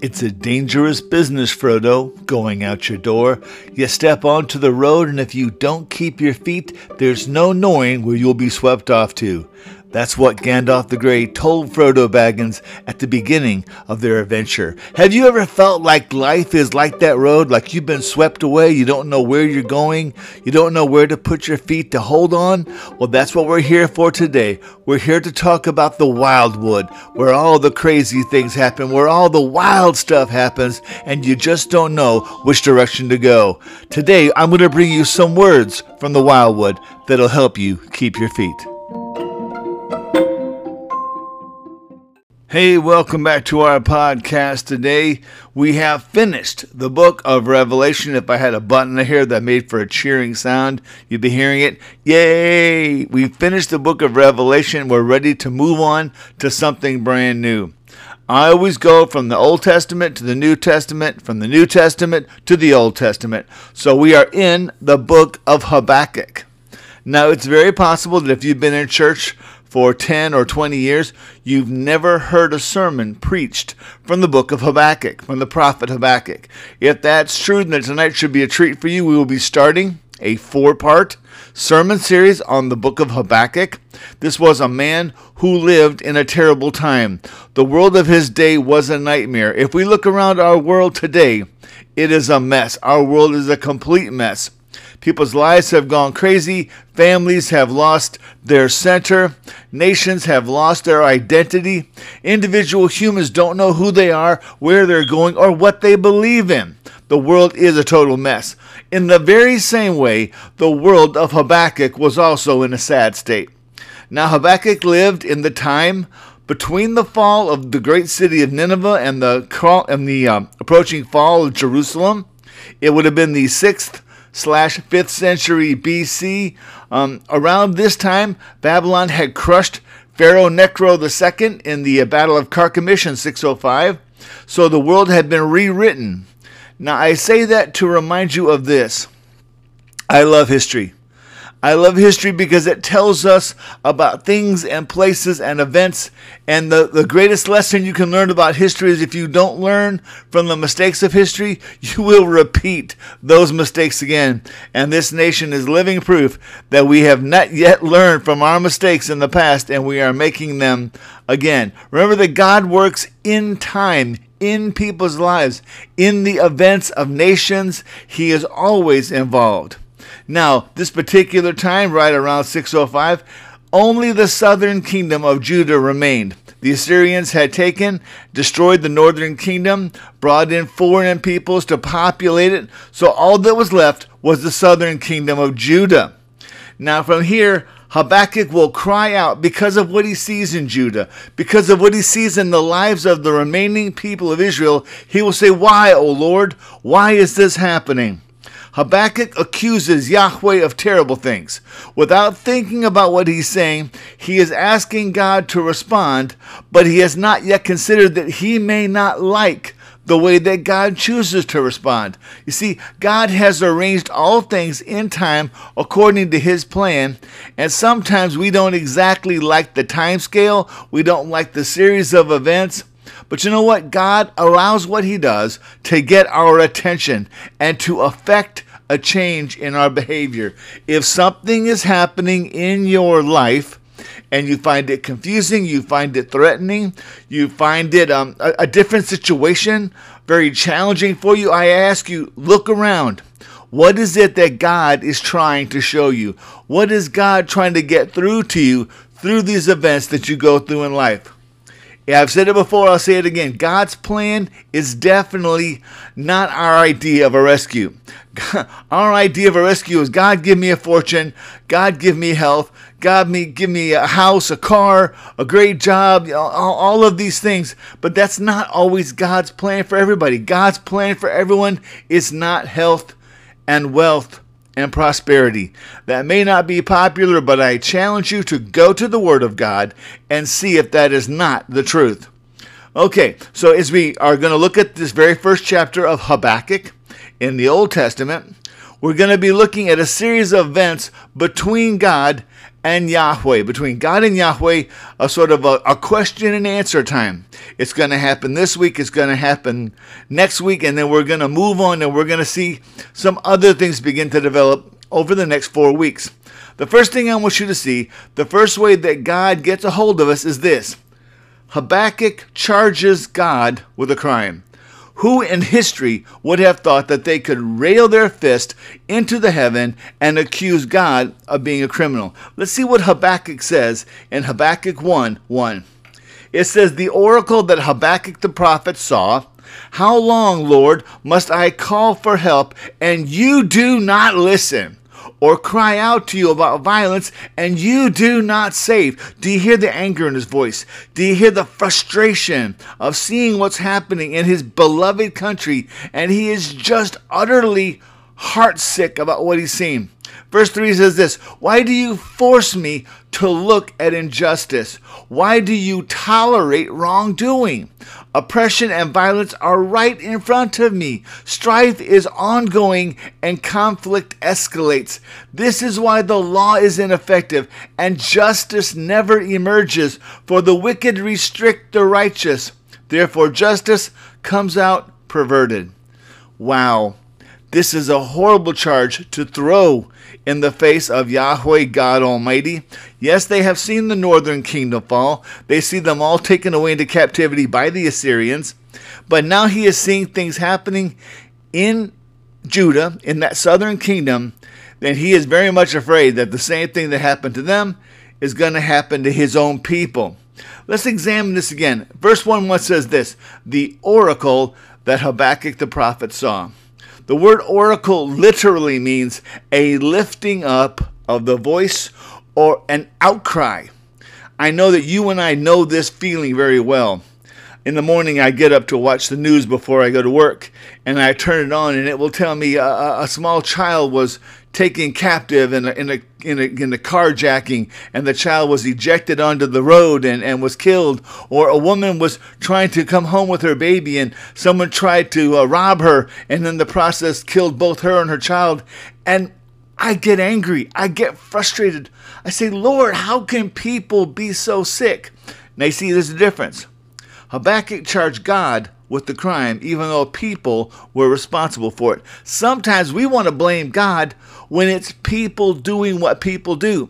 It's a dangerous business, Frodo, going out your door. You step onto the road, and if you don't keep your feet, there's no knowing where you'll be swept off to. That's what Gandalf the Grey told Frodo Baggins at the beginning of their adventure. Have you ever felt like life is like that road, like you've been swept away, you don't know where you're going, you don't know where to put your feet to hold on? Well, that's what we're here for today. We're here to talk about the Wildwood, where all the crazy things happen, where all the wild stuff happens, and you just don't know which direction to go. Today, I'm going to bring you some words from the Wildwood that'll help you keep your feet. Hey, welcome back to our podcast. Today we have finished the book of Revelation. If I had a button here that made for a cheering sound, you'd be hearing it. Yay! We finished the book of Revelation. We're ready to move on to something brand new. I always go from the Old Testament to the New Testament, from the New Testament to the Old Testament. So we are in the book of Habakkuk. Now, it's very possible that if you've been in church for 10 or 20 years, you've never heard a sermon preached from the book of Habakkuk, from the prophet Habakkuk. If that's true, then tonight should be a treat for you. We will be starting a four part sermon series on the book of Habakkuk. This was a man who lived in a terrible time. The world of his day was a nightmare. If we look around our world today, it is a mess. Our world is a complete mess. People's lives have gone crazy. Families have lost their center. Nations have lost their identity. Individual humans don't know who they are, where they're going, or what they believe in. The world is a total mess. In the very same way, the world of Habakkuk was also in a sad state. Now, Habakkuk lived in the time between the fall of the great city of Nineveh and the, and the uh, approaching fall of Jerusalem. It would have been the sixth slash 5th century BC. Um, around this time, Babylon had crushed Pharaoh Necho II in the Battle of Carchemish in 605. So the world had been rewritten. Now, I say that to remind you of this. I love history. I love history because it tells us about things and places and events. And the, the greatest lesson you can learn about history is if you don't learn from the mistakes of history, you will repeat those mistakes again. And this nation is living proof that we have not yet learned from our mistakes in the past and we are making them again. Remember that God works in time, in people's lives, in the events of nations. He is always involved. Now, this particular time, right around 605, only the southern kingdom of Judah remained. The Assyrians had taken, destroyed the northern kingdom, brought in foreign peoples to populate it, so all that was left was the southern kingdom of Judah. Now, from here, Habakkuk will cry out because of what he sees in Judah, because of what he sees in the lives of the remaining people of Israel. He will say, Why, O Lord? Why is this happening? Habakkuk accuses Yahweh of terrible things. Without thinking about what he's saying, he is asking God to respond, but he has not yet considered that he may not like the way that God chooses to respond. You see, God has arranged all things in time according to his plan, and sometimes we don't exactly like the time scale, we don't like the series of events. But you know what? God allows what He does to get our attention and to affect a change in our behavior. If something is happening in your life, and you find it confusing, you find it threatening, you find it um, a, a different situation, very challenging for you, I ask you, look around. What is it that God is trying to show you? What is God trying to get through to you through these events that you go through in life? Yeah, I've said it before, I'll say it again. God's plan is definitely not our idea of a rescue. Our idea of a rescue is God give me a fortune, God give me health, God me give me a house, a car, a great job, all, all of these things. But that's not always God's plan for everybody. God's plan for everyone is not health and wealth and prosperity. That may not be popular, but I challenge you to go to the Word of God and see if that is not the truth. Okay, so as we are going to look at this very first chapter of Habakkuk in the Old Testament, we're going to be looking at a series of events between God and Yahweh, between God and Yahweh, a sort of a, a question and answer time. It's going to happen this week, it's going to happen next week, and then we're going to move on and we're going to see some other things begin to develop over the next four weeks. The first thing I want you to see, the first way that God gets a hold of us is this Habakkuk charges God with a crime. Who in history would have thought that they could rail their fist into the heaven and accuse God of being a criminal? Let's see what Habakkuk says in Habakkuk 1 1. It says, The oracle that Habakkuk the prophet saw, How long, Lord, must I call for help, and you do not listen? Or cry out to you about violence and you do not save? Do you hear the anger in his voice? Do you hear the frustration of seeing what's happening in his beloved country and he is just utterly heartsick about what he's seeing? Verse 3 says this Why do you force me to look at injustice? Why do you tolerate wrongdoing? Oppression and violence are right in front of me. Strife is ongoing and conflict escalates. This is why the law is ineffective and justice never emerges, for the wicked restrict the righteous. Therefore, justice comes out perverted. Wow. This is a horrible charge to throw in the face of Yahweh God Almighty. Yes, they have seen the northern kingdom fall. They see them all taken away into captivity by the Assyrians. But now he is seeing things happening in Judah, in that southern kingdom, and he is very much afraid that the same thing that happened to them is going to happen to his own people. Let's examine this again. Verse 1 1 says this The oracle that Habakkuk the prophet saw. The word oracle literally means a lifting up of the voice or an outcry. I know that you and I know this feeling very well. In the morning, I get up to watch the news before I go to work, and I turn it on, and it will tell me a, a small child was taken captive in a, in a, in a, in a carjacking and the child was ejected onto the road and, and was killed or a woman was trying to come home with her baby and someone tried to uh, rob her and in the process killed both her and her child and I get angry. I get frustrated. I say, Lord, how can people be so sick? Now you see, there's a difference. Habakkuk charged God with the crime, even though people were responsible for it. Sometimes we want to blame God when it's people doing what people do.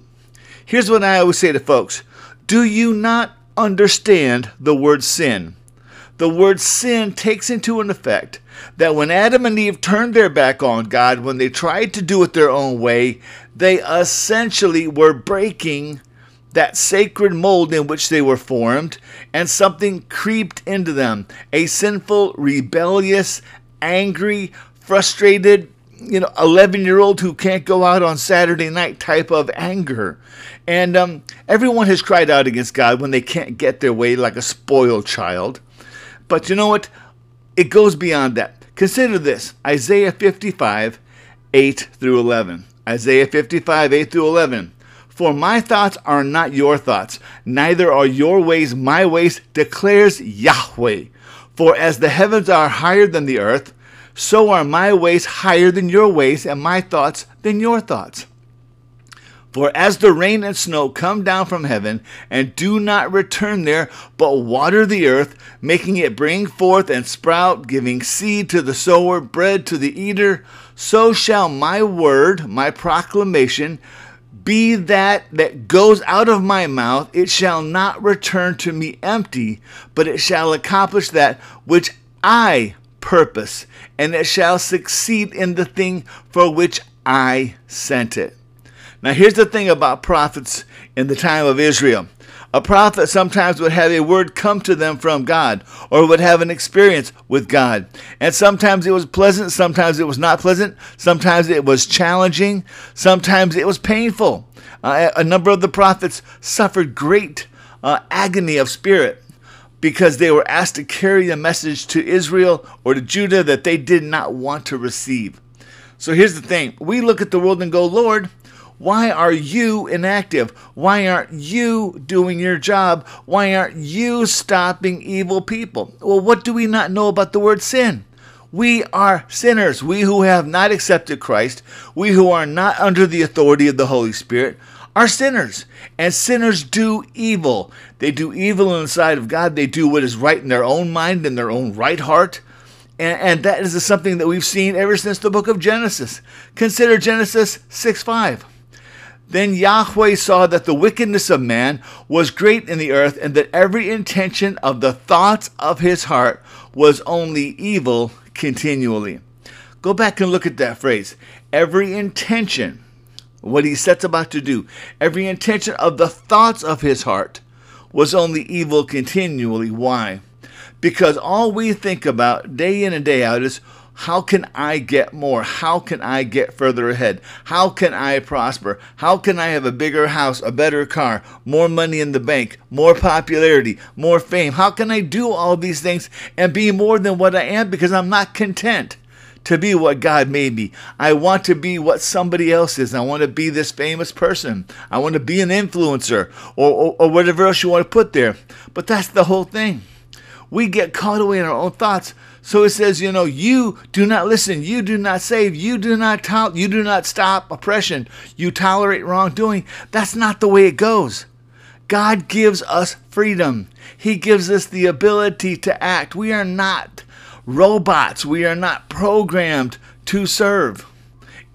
Here's what I always say to folks Do you not understand the word sin? The word sin takes into an effect that when Adam and Eve turned their back on God, when they tried to do it their own way, they essentially were breaking that sacred mold in which they were formed, and something creeped into them a sinful, rebellious, angry, frustrated, you know, 11 year old who can't go out on Saturday night type of anger. And um, everyone has cried out against God when they can't get their way like a spoiled child. But you know what? It goes beyond that. Consider this Isaiah 55, 8 through 11. Isaiah 55, 8 through 11. For my thoughts are not your thoughts, neither are your ways my ways, declares Yahweh. For as the heavens are higher than the earth, so are my ways higher than your ways, and my thoughts than your thoughts. For as the rain and snow come down from heaven, and do not return there, but water the earth, making it bring forth and sprout, giving seed to the sower, bread to the eater, so shall my word, my proclamation, be that that goes out of my mouth, it shall not return to me empty, but it shall accomplish that which I purpose, and it shall succeed in the thing for which I sent it. Now, here's the thing about prophets in the time of Israel. A prophet sometimes would have a word come to them from God or would have an experience with God. And sometimes it was pleasant, sometimes it was not pleasant, sometimes it was challenging, sometimes it was painful. Uh, a number of the prophets suffered great uh, agony of spirit because they were asked to carry a message to Israel or to Judah that they did not want to receive. So here's the thing we look at the world and go, Lord, why are you inactive? Why aren't you doing your job? Why aren't you stopping evil people? Well, what do we not know about the word sin? We are sinners. We who have not accepted Christ, we who are not under the authority of the Holy Spirit, are sinners, and sinners do evil. They do evil in the sight of God. They do what is right in their own mind, in their own right heart. And, and that is something that we've seen ever since the book of Genesis. Consider Genesis 6 5. Then Yahweh saw that the wickedness of man was great in the earth, and that every intention of the thoughts of his heart was only evil continually. Go back and look at that phrase. Every intention, what he sets about to do, every intention of the thoughts of his heart was only evil continually. Why? Because all we think about day in and day out is how can I get more? How can I get further ahead? How can I prosper? How can I have a bigger house, a better car, more money in the bank, more popularity, more fame? How can I do all these things and be more than what I am because I'm not content? to be what God made me. I want to be what somebody else is. I want to be this famous person. I want to be an influencer or, or, or, whatever else you want to put there. But that's the whole thing. We get caught away in our own thoughts. So it says, you know, you do not listen, you do not save, you do not to- you do not stop oppression, you tolerate wrongdoing. That's not the way it goes. God gives us freedom. He gives us the ability to act. We are not robots. We are not programmed to serve.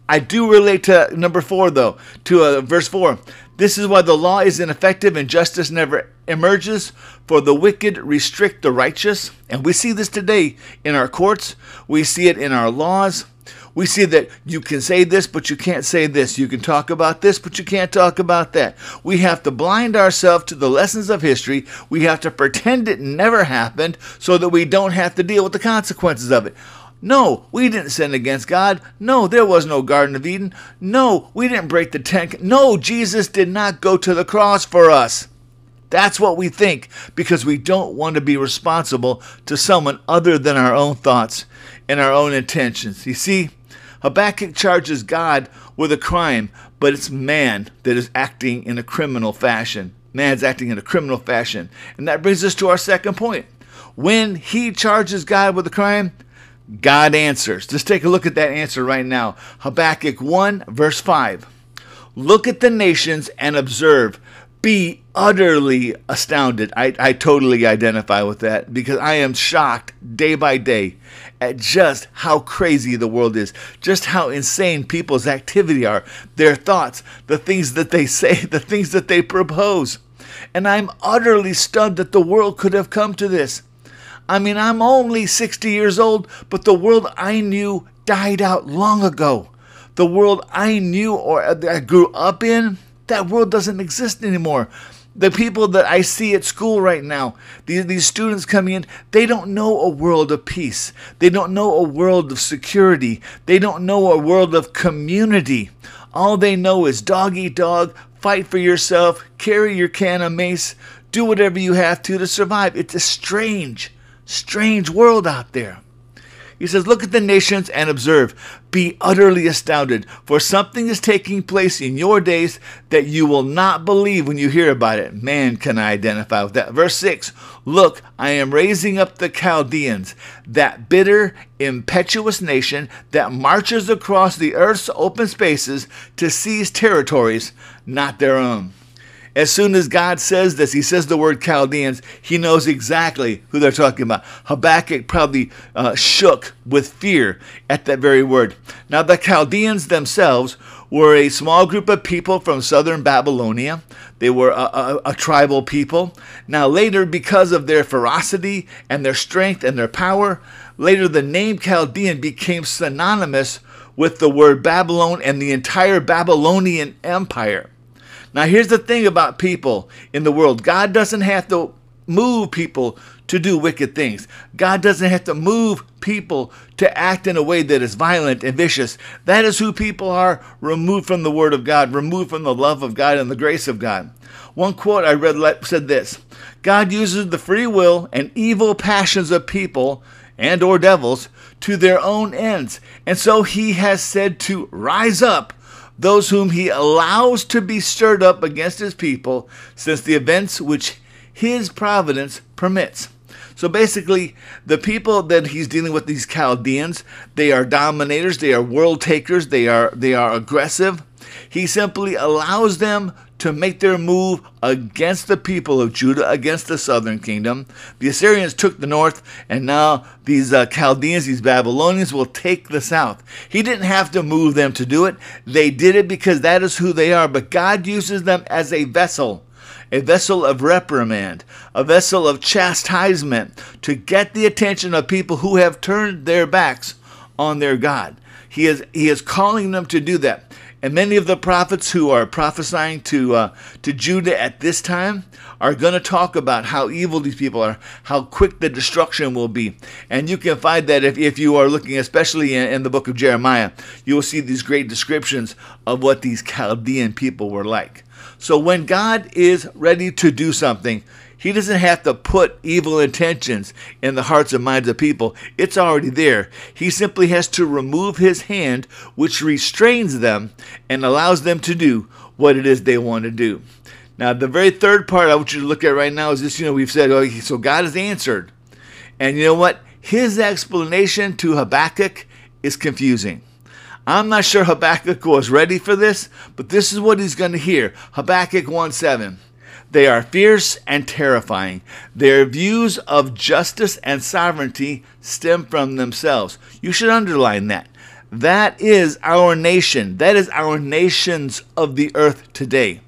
I do relate to number four, though, to uh, verse four. This is why the law is ineffective and justice never emerges, for the wicked restrict the righteous. And we see this today in our courts, we see it in our laws. We see that you can say this, but you can't say this. You can talk about this, but you can't talk about that. We have to blind ourselves to the lessons of history. We have to pretend it never happened so that we don't have to deal with the consequences of it. No, we didn't sin against God. No, there was no Garden of Eden. No, we didn't break the Ten. No, Jesus did not go to the cross for us. That's what we think because we don't want to be responsible to someone other than our own thoughts and our own intentions. You see, Habakkuk charges God with a crime, but it's man that is acting in a criminal fashion. Man's acting in a criminal fashion. And that brings us to our second point. When he charges God with a crime, God answers. Just take a look at that answer right now. Habakkuk 1, verse 5. Look at the nations and observe. Be utterly astounded. I, I totally identify with that because I am shocked day by day at just how crazy the world is, just how insane people's activity are, their thoughts, the things that they say, the things that they propose. And I'm utterly stunned that the world could have come to this. I mean, I'm only 60 years old, but the world I knew died out long ago. The world I knew or I grew up in, that world doesn't exist anymore. The people that I see at school right now, these, these students coming in, they don't know a world of peace. They don't know a world of security. They don't know a world of community. All they know is dog eat dog, fight for yourself, carry your can of mace, do whatever you have to to survive. It's a strange, strange world out there. He says, Look at the nations and observe. Be utterly astounded, for something is taking place in your days that you will not believe when you hear about it. Man, can I identify with that. Verse 6 Look, I am raising up the Chaldeans, that bitter, impetuous nation that marches across the earth's open spaces to seize territories not their own. As soon as God says this, he says the word Chaldeans, he knows exactly who they're talking about. Habakkuk probably uh, shook with fear at that very word. Now, the Chaldeans themselves were a small group of people from southern Babylonia. They were a, a, a, tribal people. Now, later, because of their ferocity and their strength and their power, later the name Chaldean became synonymous with the word Babylon and the entire Babylonian Empire. Now, here's the thing about people in the world God doesn't have to move people to do wicked things. God doesn't have to move people to act in a way that is violent and vicious. That is who people are removed from the Word of God, removed from the love of God and the grace of God. One quote I read said this God uses the free will and evil passions of people and or devils to their own ends. And so he has said to rise up those whom he allows to be stirred up against his people, since the events which his providence permits. So basically, the people that he's dealing with, these Chaldeans, they are dominators, they are world takers, they are they are aggressive, He simply allows them to make their move against the people of Judah, against the southern kingdom. The Assyrians took the north, and now these uh, Chaldeans, these Babylonians, will take the south. He didn't have to move them to do it, they did it because that is who they are. But God uses them as a vessel a vessel of reprimand, a vessel of chastisement to get the attention of people who have turned their backs on their God. He is, he is calling them to do that. And many of the prophets who are prophesying to uh, to Judah at this time are going to talk about how evil these people are, how quick the destruction will be. And you can find that if, if you are looking, especially in, in the book of Jeremiah, you will see these great descriptions of what these Chaldean people were like. So when God is ready to do something, he doesn't have to put evil intentions in the hearts and minds of people. It's already there. He simply has to remove his hand, which restrains them and allows them to do what it is they want to do. Now, the very third part I want you to look at right now is this you know, we've said, oh, so God has answered. And you know what? His explanation to Habakkuk is confusing. I'm not sure Habakkuk was ready for this, but this is what he's going to hear. Habakkuk 1 7. They are fierce and terrifying. Their views of justice and sovereignty stem from themselves. You should underline that. That is our nation. That is our nations of the earth today.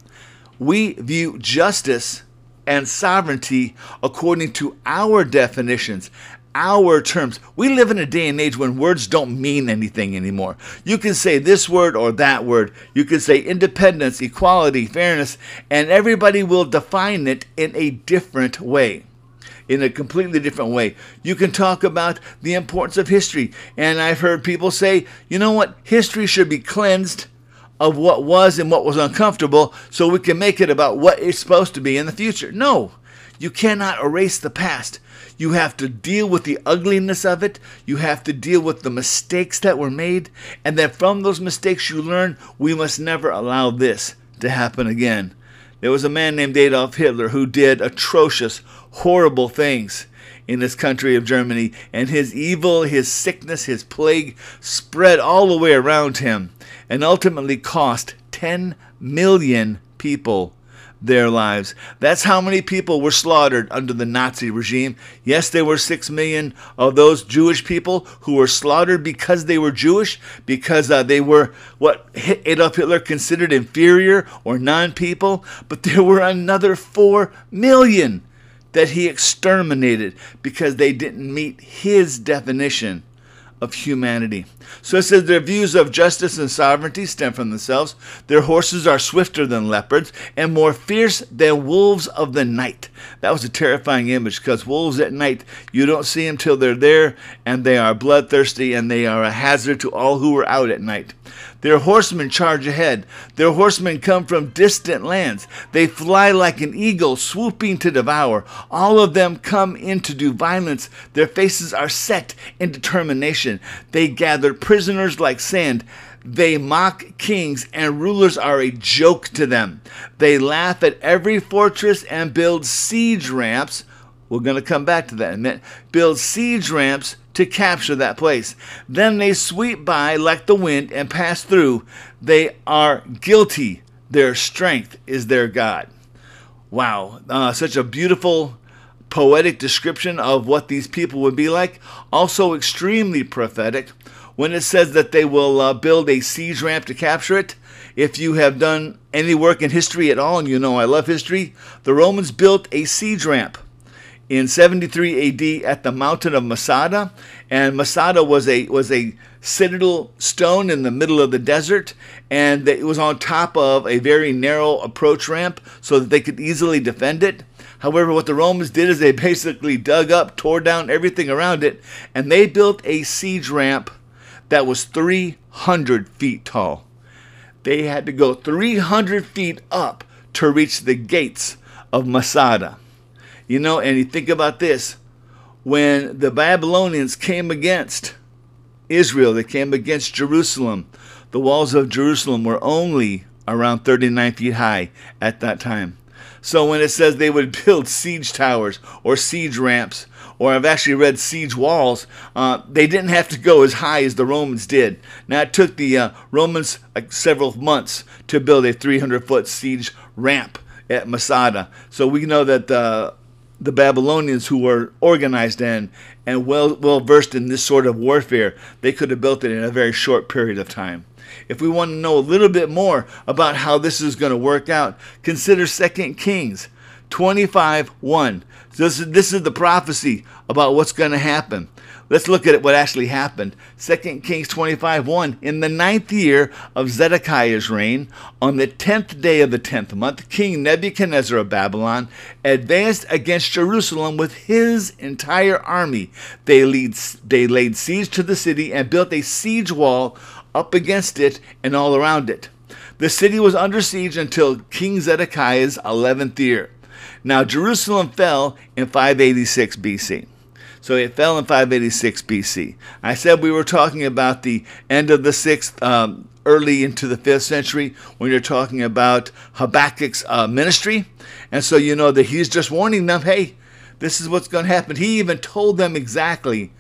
We view justice and sovereignty according to our definitions, our terms. We live in a day and age when words don't mean anything anymore. You can say this word or that word. You can say independence, equality, fairness, and everybody will define it in a different way. In a completely different way. You can talk about the importance of history. And I've heard people say, you know what? History should be cleansed of what was and what was uncomfortable so we can make it about what it's supposed to be in the future. No, you cannot erase the past. You have to deal with the ugliness of it. You have to deal with the mistakes that were made. And then from those mistakes, you learn we must never allow this to happen again. There was a man named Adolf Hitler who did atrocious, horrible things in this country of Germany, and his evil, his sickness, his plague spread all the way around him and ultimately cost 10 million people their lives. That's how many people were slaughtered under the Nazi regime. Yes, there were six million of those Jewish people who were slaughtered because they were Jewish, because uh, they were what Adolf Hitler considered inferior or non people, but there were another four million that he exterminated because they didn't meet his definition of humanity. So it says their views of justice and sovereignty stem from themselves. Their horses are swifter than leopards and more fierce than wolves of the night. That was a terrifying image because wolves at night, you don't see them till they're there and they are bloodthirsty and they are a hazard to all who are out at night. Their horsemen charge ahead. Their horsemen come from distant lands. They fly like an eagle, swooping to devour. All of them come in to do violence. Their faces are set in determination. They gather prisoners like sand. They mock kings, and rulers are a joke to them. They laugh at every fortress and build siege ramps. We're going to come back to that in a minute. Build siege ramps to capture that place. Then they sweep by like the wind and pass through. They are guilty. Their strength is their God. Wow, uh, such a beautiful poetic description of what these people would be like. Also, extremely prophetic when it says that they will uh, build a siege ramp to capture it. If you have done any work in history at all, and you know I love history, the Romans built a siege ramp in 73 AD at the mountain of Masada, and Masada was a was a citadel stone in the middle of the desert, and it was on top of a very narrow approach ramp so that they could easily defend it. However, what the Romans did is they basically dug up, tore down everything around it, and they built a siege ramp that was 300 feet tall. They had to go 300 feet up to reach the gates of Masada. You know, and you think about this when the Babylonians came against Israel, they came against Jerusalem. The walls of Jerusalem were only around 39 feet high at that time. So when it says they would build siege towers or siege ramps, or I've actually read siege walls, uh, they didn't have to go as high as the Romans did. Now it took the uh, Romans several months to build a 300 foot siege ramp at Masada. So we know that the Babylonians, who were organized and and well well versed in this sort of warfare, they could have built it in a very short period of time. If we want to know a little bit more about how this is going to work out, consider 2 Kings 25 1. This is, this is the prophecy about what's going to happen. Let's look at what actually happened. 2 Kings 25 1. In the ninth year of Zedekiah's reign, on the tenth day of the tenth month, King Nebuchadnezzar of Babylon advanced against Jerusalem with his entire army. They, lead, they laid siege to the city and built a siege wall up against it and all around it. The city was under siege until King Zedekiah's 11th year. Now, Jerusalem fell in 586 BC. So it fell in 586 BC. I said we were talking about the end of the 6th, um, early into the 5th century, when you're talking about Habakkuk's uh, ministry. And so you know that he's just warning them hey, this is what's going to happen. He even told them exactly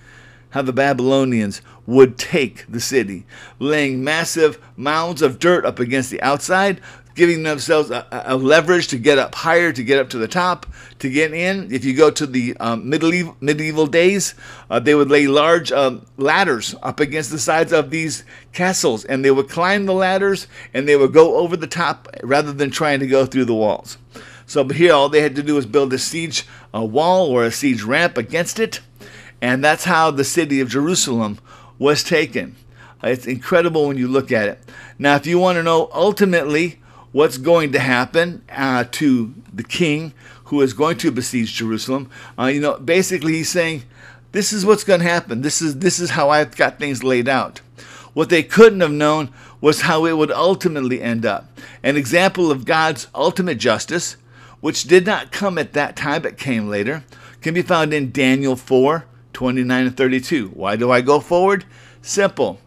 how the Babylonians would take the city, laying massive mounds of dirt up against the outside, giving themselves a, a, leverage to get up higher, to get up to the top, to get in. If you go to the um, medieval, medieval days, uh, they would lay large um, ladders up against the sides of these castles, and they would climb the ladders and they would go over the top rather than trying to go through the walls. So here, all they had to do was build a siege a wall or a siege ramp against it, and that's how the city of Jerusalem was taken. It's incredible when you look at it. Now, if you want to know ultimately what's going to happen uh, to the king who is going to besiege Jerusalem. Uh, you know, basically he's saying, this is what's going to happen. This is this is how I've got things laid out. What they couldn't have known was how it would ultimately end up. An example of God's ultimate justice, which did not come at that time but came later, can be found in Daniel 4 29 and 32. Why do I go forward? Simple.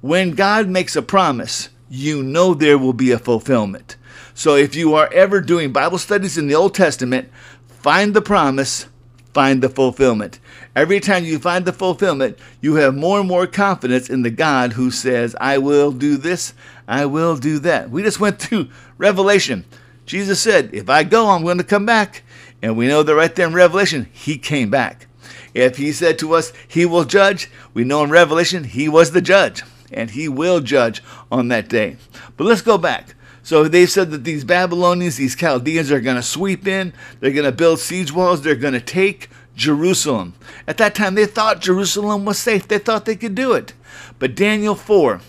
When God makes a promise, you know there will be a fulfillment. So if you are ever doing Bible studies in the Old Testament, find the promise, find the fulfillment. Every time you find the fulfillment, you have more and more confidence in the God who says, I will do this, I will do that. We just went through Revelation. Jesus said, If I go, I'm going to come back. And we know that right there in Revelation, he came back. If he said to us, he will judge, we know in Revelation, he was the judge and he will judge on that day. But let's go back. So they said that these Babylonians, these Chaldeans are going to sweep in, they're going to build siege walls, they're going to take Jerusalem. At that time, they thought Jerusalem was safe, they thought they could do it. But Daniel 4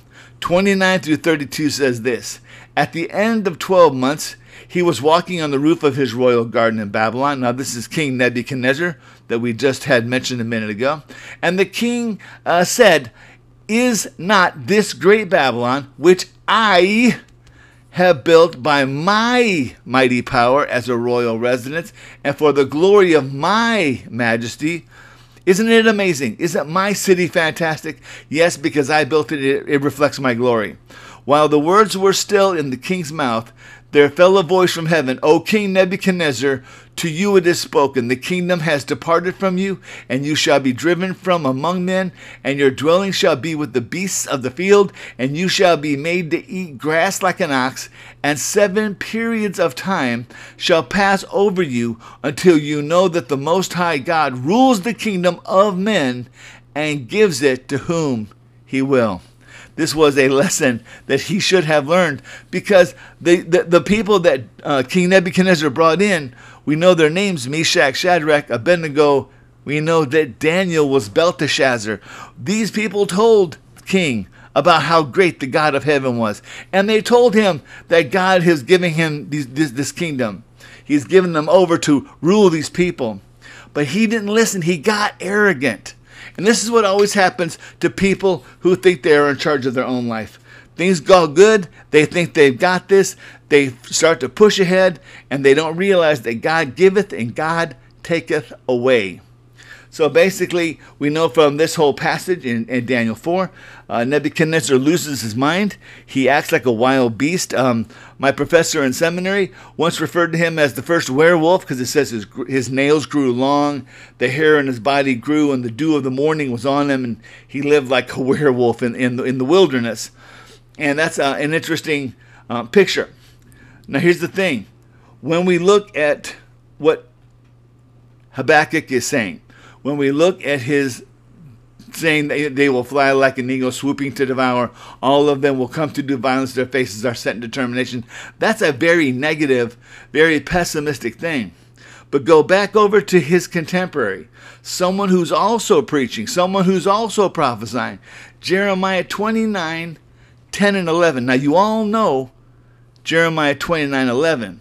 29 through 32 says this At the end of 12 months, he was walking on the roof of his royal garden in Babylon. Now, this is King Nebuchadnezzar that we just had mentioned a minute ago. And the king uh, said, is not this great Babylon, which I have built by my mighty power as a royal residence and for the glory of my majesty. Isn't it amazing? Isn't my city fantastic? Yes, because I built it, it, reflects my glory. While the words were still in the king's mouth, there fell a voice from heaven, O King Nebuchadnezzar, to you it is spoken, the kingdom has departed from you, and you shall be driven from among men, and your dwelling shall be with the beasts of the field, and you shall be made to eat grass like an ox, and seven periods of time shall pass over you until you know that the Most High God rules the kingdom of men and gives it to whom he will. This was a lesson that he should have learned because the, the, the people that uh, King Nebuchadnezzar brought in, we know their names Meshach, Shadrach, Abednego. We know that Daniel was Belteshazzar. These people told King about how great the God of heaven was. And they told him that God is giving him these, this, this kingdom. He's given them over to rule these people. But he didn't listen. He got arrogant. And this is what always happens to people who think they are in charge of their own life. Things go good, they think they've got this, they start to push ahead, and they don't realize that God giveth and God taketh away. So basically, we know from this whole passage in, in Daniel 4, uh, Nebuchadnezzar loses his mind. He acts like a wild beast. Um, my professor in seminary once referred to him as the first werewolf because it says his, his nails grew long, the hair in his body grew, and the dew of the morning was on him, and he lived like a werewolf in, in, the, in the wilderness. And that's uh, an interesting uh, picture. Now, here's the thing. When we look at what Habakkuk is saying, when we look at his saying they, they will fly like an eagle swooping to devour all of them will come to do violence. Their faces are set in determination. That's a very negative very pessimistic thing. But go back over to his contemporary someone who's also preaching someone who's also prophesying. Jeremiah 29 10 and 11 now you all know jeremiah 29 11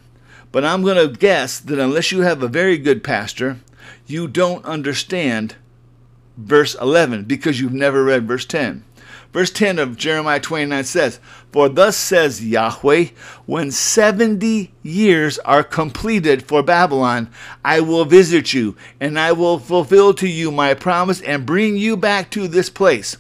but i'm going to guess that unless you have a very good pastor you don't understand verse 11 because you've never read verse 10. Verse 10 of Jeremiah 29 says, For thus says Yahweh, when 70 years are completed for Babylon, I will visit you, and I will fulfill to you my promise and bring you back to this place.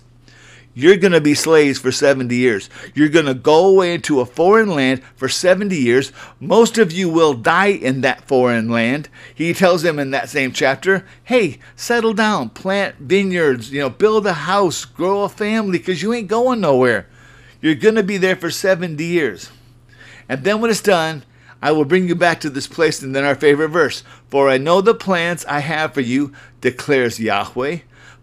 You're going to be slaves for 70 years. You're going to go away into a foreign land for 70 years. Most of you will die in that foreign land. He tells them in that same chapter, hey, settle down, plant vineyards, you know, build a house, grow a family, because you ain't going nowhere. You're going to be there for 70 years. And then when it's done, I will bring you back to this place. And then our favorite verse For I know the plans I have for you, declares Yahweh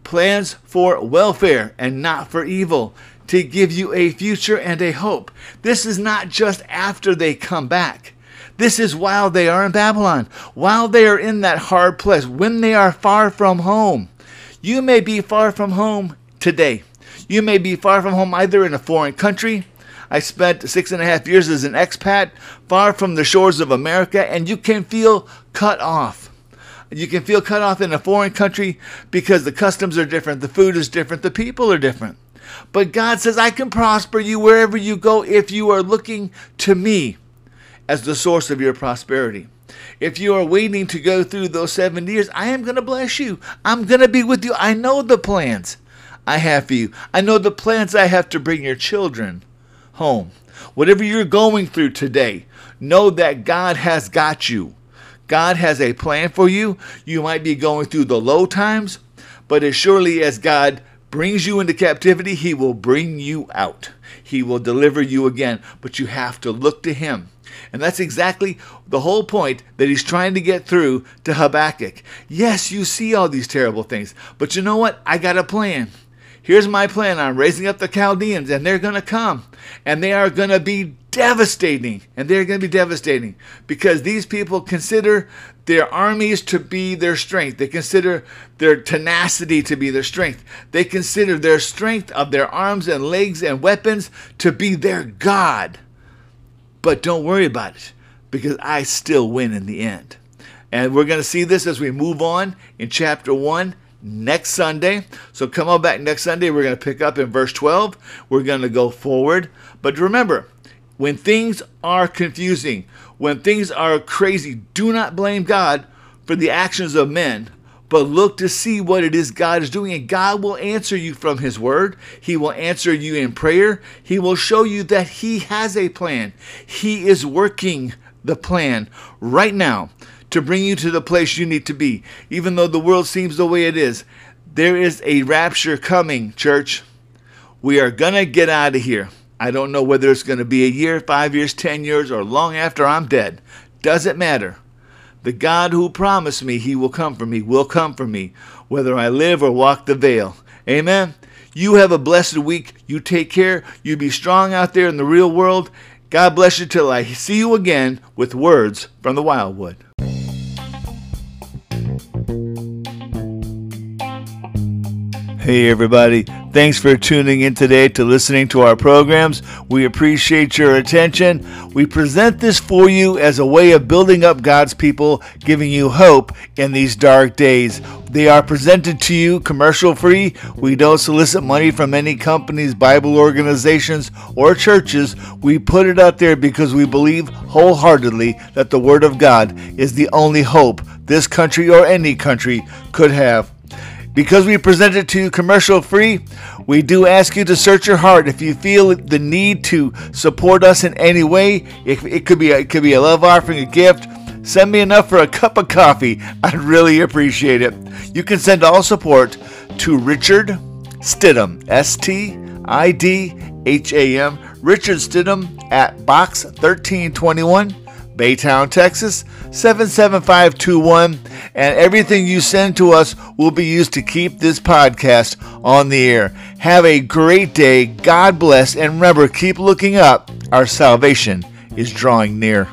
plans for welfare and not for evil, to give you a future and a hope. This is not just after they come back. This is while they are in Babylon, while they are in that hard place, when they are far from home. You may be far from home today. You may be far from home either in a foreign country. I spent six and a half years as an expat, far from the shores of America, and you can feel cut off. You can feel cut off in a foreign country because the customs are different, the food is different, the people are different. But God says, I can prosper you wherever you go if you are looking to me as the source of your prosperity. If you are waiting to go through those seven years, I am going to bless you. I'm going to be with you. I know the plans I have for you. I know the plans I have to bring your children home. Whatever you're going through today, know that God has got you. God has a plan for you. You might be going through the low times, but as surely as God brings you into captivity, He will bring you out. He will deliver you again, but you have to look to Him. And that's exactly the whole point that he's trying to get through to Habakkuk. Yes, you see all these terrible things, but you know what? I got a plan. Here's my plan. I'm raising up the Chaldeans, and they're going to come, and they are going to be devastating. And they're going to be devastating because these people consider their armies to be their strength. They consider their tenacity to be their strength. They consider their strength of their arms and legs and weapons to be their God. But don't worry about it because I still win in the end. And we're going to see this as we move on in chapter 1 next Sunday. So come on back next Sunday. We're going to pick up in verse 12. We're going to go forward. But remember, when things are confusing, when things are crazy, do not blame God for the actions of men, but look to see what it is God is doing. And God will answer you from His Word. He will answer you in prayer. He will show you that He has a plan. He is working the plan right now to bring you to the place you need to be. Even though the world seems the way it is, there is a rapture coming, church. We are going to get out of here. I don't know whether it's going to be a year, five years, ten years, or long after I'm dead. Doesn't matter. The God who promised me he will come for me will come for me, whether I live or walk the veil. Amen. You have a blessed week. You take care. You be strong out there in the real world. God bless you till I see you again with words from the Wildwood. Hey, everybody. Thanks for tuning in today to listening to our programs. We appreciate your attention. We present this for you as a way of building up God's people, giving you hope in these dark days. They are presented to you commercial free. We don't solicit money from any companies, Bible organizations, or churches. We put it out there because we believe wholeheartedly that the Word of God is the only hope this country or any country could have. Because we present it to you commercial free, we do ask you to search your heart. If you feel the need to support us in any way, it, it could be a, it could be a love offering, a gift. Send me enough for a cup of coffee. I'd really appreciate it. You can send all support to Richard Stidham, S T I D H A M, Richard Stidham at Box 1321. Baytown, Texas 77521, and everything you send to us will be used to keep this podcast on the air. Have a great day. God bless, and remember, keep looking up. Our salvation is drawing near.